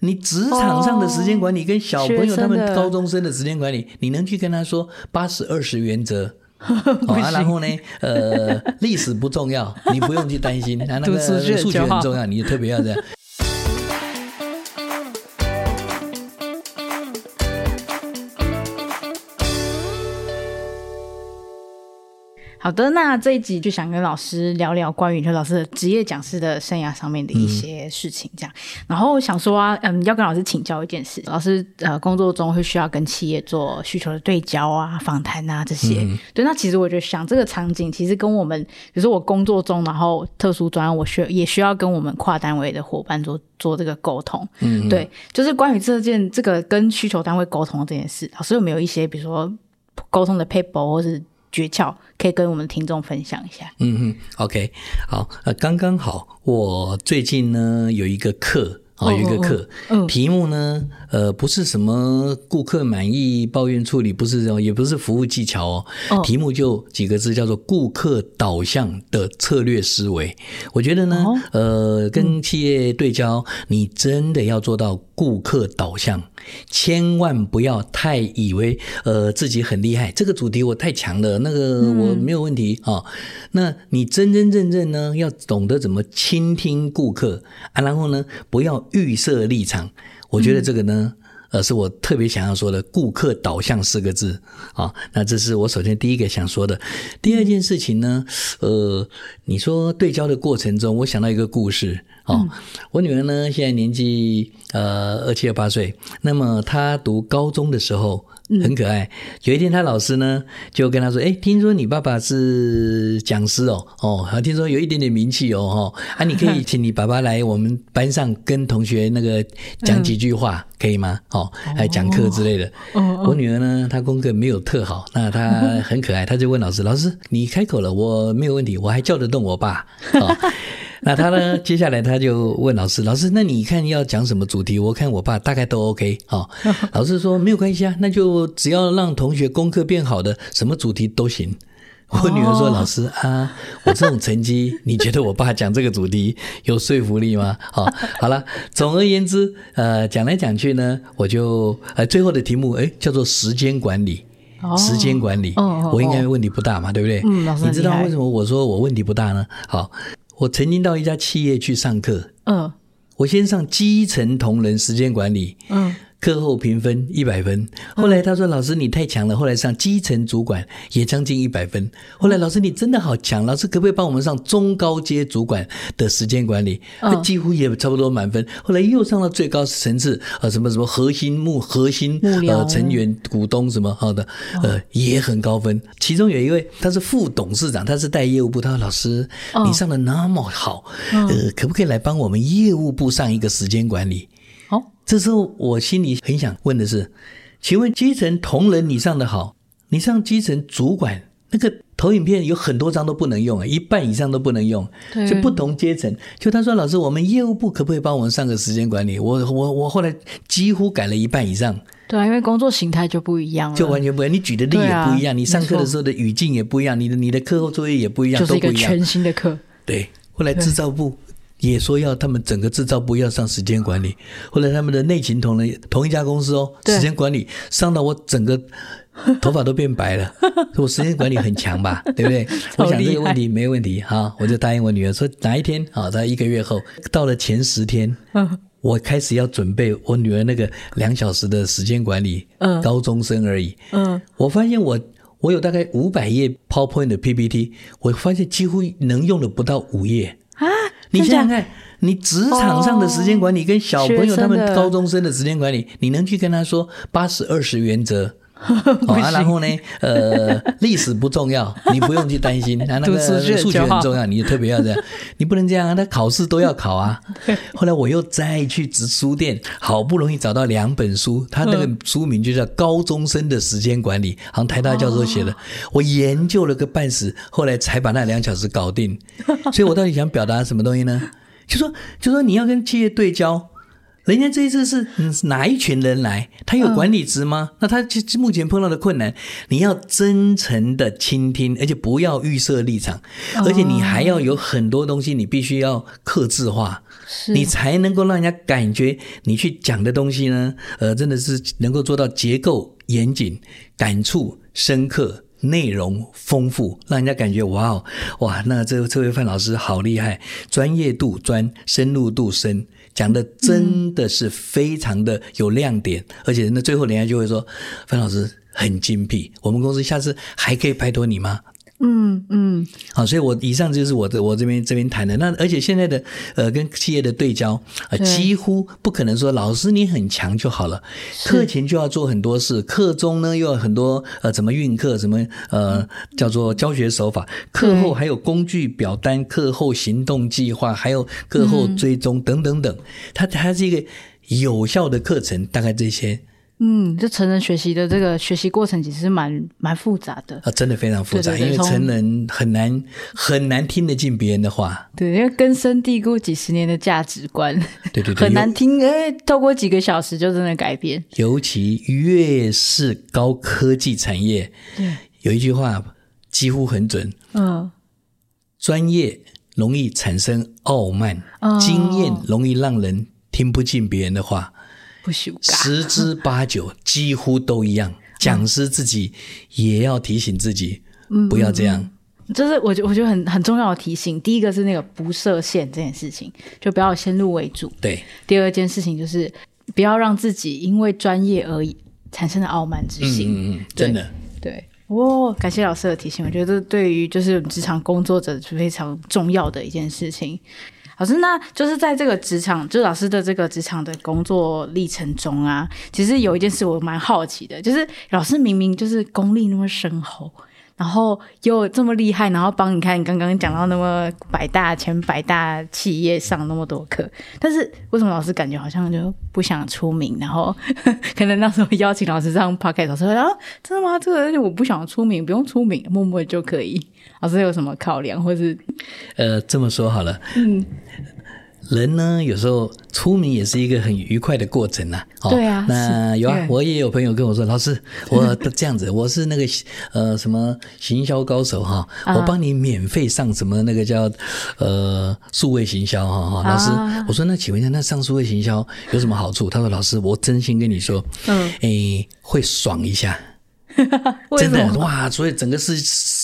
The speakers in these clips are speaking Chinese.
你职场上的时间管理跟小朋友他们高中生的时间管理，你能去跟他说八十二十原则？好啊，然后呢，呃，历史不重要，你不用去担心。那那个 数学很重要，你就特别要这样。好的，那这一集就想跟老师聊聊关于就老师的职业讲师的生涯上面的一些事情，这样。嗯、然后想说啊，嗯，要跟老师请教一件事，老师呃工作中会需要跟企业做需求的对焦啊、访谈啊这些。嗯、对，那其实我觉得想这个场景，其实跟我们，比如说我工作中，然后特殊专案，我需也需要跟我们跨单位的伙伴做做这个沟通。嗯，对，就是关于这件这个跟需求单位沟通的这件事，老师有没有一些比如说沟通的 paper 或是？诀窍可以跟我们听众分享一下。嗯哼，OK，好，呃，刚刚好，我最近呢有一个课。哦，有一个课，嗯，题目呢，呃，不是什么顾客满意抱怨处理，不是这种，也不是服务技巧哦。哦，题目就几个字，叫做顾客导向的策略思维。我觉得呢，哦、呃，跟企业对焦，你真的要做到顾客导向，千万不要太以为呃自己很厉害，这个主题我太强了，那个我没有问题啊、嗯哦。那你真真正正呢，要懂得怎么倾听顾客啊，然后呢，不要。预设立场，我觉得这个呢，呃，是我特别想要说的“顾客导向”四个字啊。那这是我首先第一个想说的。第二件事情呢，呃，你说对焦的过程中，我想到一个故事啊。我女儿呢，现在年纪呃二七二八岁，那么她读高中的时候。很可爱。有一天，他老师呢就跟他说：“哎，听说你爸爸是讲师哦，哦，听说有一点点名气哦，哈，啊，你可以请你爸爸来我们班上跟同学那个讲几句话，可以吗？哦，来讲课之类的。我女儿呢，她功课没有特好，那她很可爱，她就问老师：老师，你开口了，我没有问题，我还叫得动我爸。”那他呢？接下来他就问老师：“老师，那你看要讲什么主题？我看我爸大概都 OK 哦。”老师说：“没有关系啊，那就只要让同学功课变好的，什么主题都行。”我女儿说：“老师啊，我这种成绩，你觉得我爸讲这个主题有说服力吗？”好，好了，总而言之，呃，讲来讲去呢，我就呃最后的题目诶叫做时间管理。时间管理，我应该问题不大嘛，对不对？嗯，老师，你知道为什么我说我问题不大呢？好。我曾经到一家企业去上课，嗯，我先上基层同仁时间管理，嗯。课后评分一百分，后来他说：“老师你太强了。”后来上基层主管也将近一百分。后来老师你真的好强，老师可不可以帮我们上中高阶主管的时间管理？他几乎也差不多满分。后来又上了最高层次，呃，什么什么核心目核心呃成员股东什么好的，呃，也很高分。其中有一位他是副董事长，他是带业务部。他说：“老师，你上的那么好，呃，可不可以来帮我们业务部上一个时间管理？”这时候我心里很想问的是，请问基层同仁你上的好，你上基层主管那个投影片有很多张都不能用啊，一半以上都不能用。对，就不同阶层，就他说老师，我们业务部可不可以帮我们上个时间管理？我我我后来几乎改了一半以上。对啊，因为工作形态就不一样了，就完全不一样。你举的例也不一样，啊、你上课的时候的语境也不一样，你的你的课后作业也不一样，就是一个全新的课。对，后来制造部。也说要他们整个制造部要上时间管理，后来他们的内勤同仁同一家公司哦，时间管理上到我整个头发都变白了，我时间管理很强吧，对不对？我想这个问题没问题哈，我就答应我女儿说哪一天？啊，在一个月后到了前十天，我开始要准备我女儿那个两小时的时间管理，高中生而已，嗯，我发现我我有大概五百页 PowerPoint 的 PPT，我发现几乎能用的不到五页。你想想看，你职场上的时间管理跟小朋友他们高中生的时间管理，你能去跟他说八十二十原则？好啊，然后呢，呃，历史不重要，你不用去担心。那那个数学很重要，你就特别要这样。你不能这样啊，他考试都要考啊。后来我又再去直书店，好不容易找到两本书，他那个书名就叫《高中生的时间管理》，好像台大教授写的。我研究了个半死，后来才把那两小时搞定。所以我到底想表达什么东西呢？就说，就说你要跟企业对焦。人家这一次是哪一群人来？他有管理职吗？嗯、那他目前碰到的困难，你要真诚的倾听，而且不要预设立场，哦、而且你还要有很多东西，你必须要克制化，你才能够让人家感觉你去讲的东西呢，呃，真的是能够做到结构严谨、感触深刻、内容丰富，让人家感觉哇哦哇，那这这位范老师好厉害，专业度专，深入度深。讲的真的是非常的有亮点，而且那最后人家就会说，范老师很精辟，我们公司下次还可以拜托你吗？嗯嗯，好，所以我以上就是我的我这边这边谈的。那，而且现在的呃跟企业的对焦呃几乎不可能说老师你很强就好了，课前就要做很多事，课中呢又有很多呃怎么运课，什么呃叫做教学手法，课后还有工具表单，课后行动计划，还有课后追踪等等等，它它是一个有效的课程，大概这些。嗯，就成人学习的这个学习过程其实蛮蛮复杂的啊，真的非常复杂，对对对，因为成人很难很难听得进别人的话，对，因为根深蒂固几十年的价值观，对对 对，很难听，哎，透过几个小时就真的改变。尤其越是高科技产业，对，有一句话几乎很准，嗯，专业容易产生傲慢，哦、经验容易让人听不进别人的话。十之八九几乎都一样，讲师自己也要提醒自己，不要这样。就是我觉我觉得很很重要的提醒。第一个是那个不设限这件事情，就不要先入为主。对。第二件事情就是不要让自己因为专业而产生的傲慢之心。嗯嗯，真的。对。哦，感谢老师的提醒，我觉得对于就是职场工作者是非常重要的一件事情。老师，那就是在这个职场，就老师的这个职场的工作历程中啊，其实有一件事我蛮好奇的，就是老师明明就是功力那么深厚，然后又这么厉害，然后帮你看你刚刚讲到那么百大前百大企业上那么多课，但是为什么老师感觉好像就不想出名？然后 可能那时候邀请老师上 podcast，老师说啊，真的吗？这个我不想出名，不用出名，默默就可以。老师有什么考量，或是呃，这么说好了，嗯。人呢，有时候出名也是一个很愉快的过程呐、啊。哦、对啊，那有啊，我也有朋友跟我说，老师，我这样子，我是那个呃什么行销高手哈，啊、我帮你免费上什么那个叫呃数位行销哈哈。老师，啊、我说那请问一下，那上数位行销有什么好处？他说，老师，我真心跟你说，嗯，诶，会爽一下。真的哇！所以整个世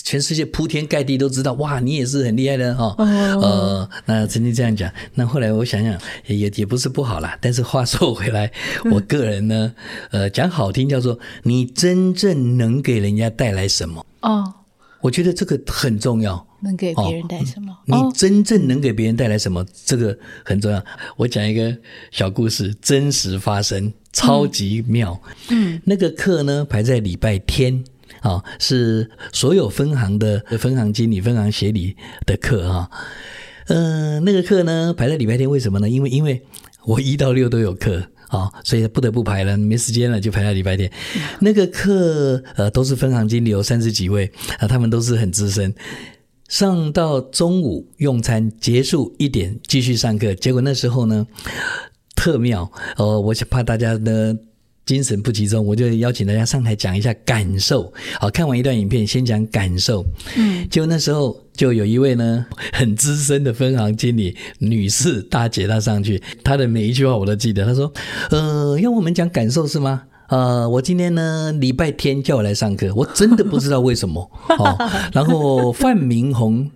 全世界铺天盖地都知道哇，你也是很厉害的哈。哦，呃，那曾经这样讲，那后来我想想也也不是不好啦。但是话说回来，我个人呢，呃，讲好听叫做你真正能给人家带来什么？哦，我觉得这个很重要。能给别人带来什么？你真正能给别人带来什么？这个很重要。我讲一个小故事，真实发生。超级妙，嗯，那个课呢排在礼拜天，啊，是所有分行的分行经理、分行协理的课啊，嗯，那个课呢排在礼拜天，为什么呢？因为因为我一到六都有课啊，所以不得不排了，没时间了就排在礼拜天。那个课呃都是分行经理，有三十几位啊，他们都是很资深，上到中午用餐结束一点继续上课，结果那时候呢。特妙哦！我怕大家呢精神不集中，我就邀请大家上台讲一下感受。好，看完一段影片，先讲感受。嗯，就那时候就有一位呢 很资深的分行经理女士大姐，她上去，她的每一句话我都记得。她说：“呃，要我们讲感受是吗？呃，我今天呢礼拜天叫我来上课，我真的不知道为什么。哦，然后范明红。”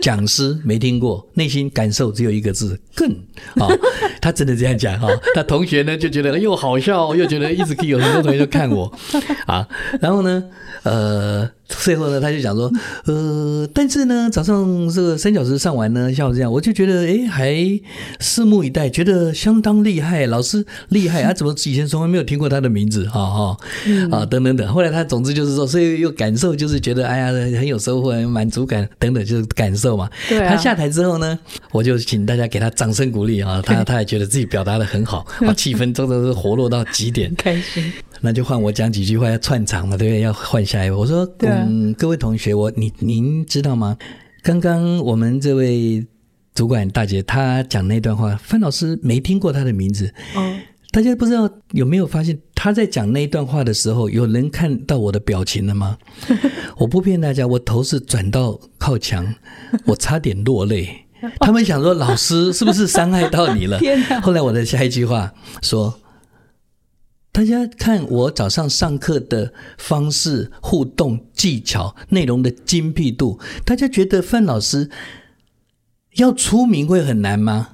讲师没听过，内心感受只有一个字：更啊、哦！他真的这样讲哈、哦，他同学呢就觉得又好笑，又觉得一直可以有很多同学就看我 啊，然后呢，呃。最后呢，他就讲说，呃，但是呢，早上这个三小时上完呢，像我这样，我就觉得，哎，还拭目以待，觉得相当厉害，老师厉害啊！怎么以前从来没有听过他的名字？哈、哦、哈，嗯、啊，等等等。后来他总之就是说，所以又感受就是觉得，哎呀，很有收获，很满足感等等，就是感受嘛。对、啊。他下台之后呢，我就请大家给他掌声鼓励啊！他他也觉得自己表达的很好，啊，气氛真的是活络到极点，开心。那就换我讲几句话要串场嘛，对不对？要换下一位。我说，嗯，各位同学，我你您知道吗？刚刚我们这位主管大姐她讲那段话，范老师没听过她的名字。哦，大家不知道有没有发现，她在讲那一段话的时候，有人看到我的表情了吗？我不骗大家，我头是转到靠墙，我差点落泪。他们想说，老师是不是伤害到你了？后来我的下一句话说。大家看我早上上课的方式、互动技巧、内容的精辟度，大家觉得范老师要出名会很难吗？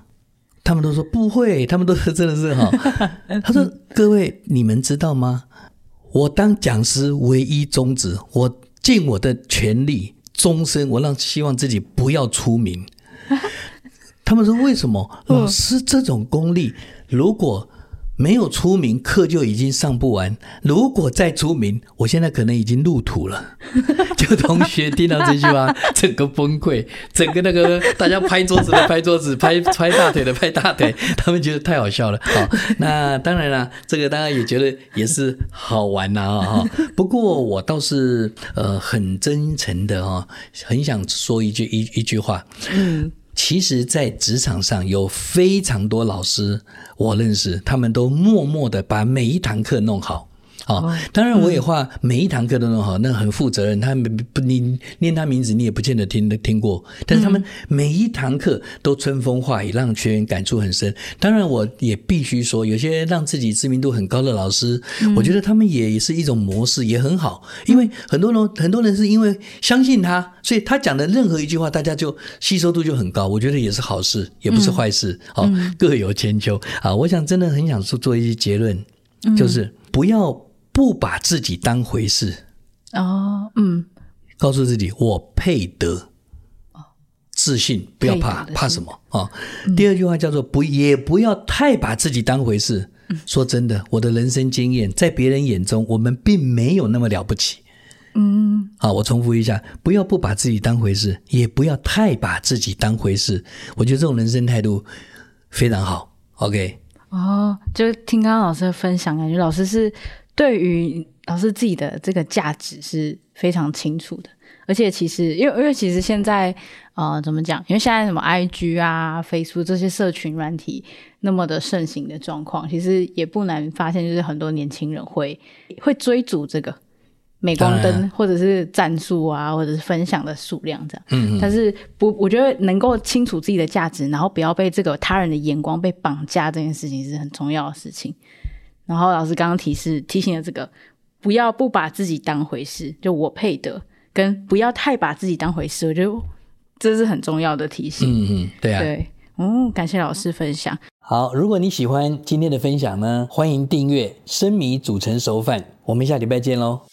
他们都说不会，他们都说真的是哈。他说：“各位，你们知道吗？我当讲师唯一宗旨，我尽我的全力，终身我让希望自己不要出名。”他们说：“为什么？老师这种功力，如果……”没有出名，课就已经上不完。如果再出名，我现在可能已经入土了。就同学听到这句话，整个崩溃，整个那个大家拍桌子的拍桌子，拍拍大腿的拍大腿，他们觉得太好笑了。好，那当然了，这个大家也觉得也是好玩呐啊。不过我倒是呃很真诚的哈，很想说一句一一句话。嗯。其实，在职场上有非常多老师，我认识，他们都默默的把每一堂课弄好。哦，当然我也画每一堂课都弄好，那很负责任。他不，你念他名字，你也不见得听听过。但是他们每一堂课都春风化雨，让学员感触很深。当然，我也必须说，有些让自己知名度很高的老师，我觉得他们也是一种模式，也很好。因为很多人，很多人是因为相信他，所以他讲的任何一句话，大家就吸收度就很高。我觉得也是好事，也不是坏事。哦，各有千秋啊。我想真的很想说做一些结论，就是不要。不把自己当回事哦，嗯，告诉自己我配得，自信不要怕，怕什么啊？哦嗯、第二句话叫做不也不要太把自己当回事。嗯、说真的，我的人生经验在别人眼中，我们并没有那么了不起。嗯，好，我重复一下，不要不把自己当回事，也不要太把自己当回事。我觉得这种人生态度非常好。OK，哦，就听刚刚老师的分享，感觉老师是。对于老师自己的这个价值是非常清楚的，而且其实，因为因为其实现在，呃，怎么讲？因为现在什么 IG 啊、Facebook 这些社群软体那么的盛行的状况，其实也不难发现，就是很多年轻人会会追逐这个镁光灯，或者是赞数啊，或者是分享的数量这样。嗯嗯。但是不，我觉得能够清楚自己的价值，然后不要被这个他人的眼光被绑架，这件事情是很重要的事情。然后老师刚刚提示提醒了这个，不要不把自己当回事，就我配得，跟不要太把自己当回事，我觉得这是很重要的提醒。嗯嗯，对啊，对，哦，感谢老师分享。好，如果你喜欢今天的分享呢，欢迎订阅生米煮成熟饭，我们下礼拜见喽。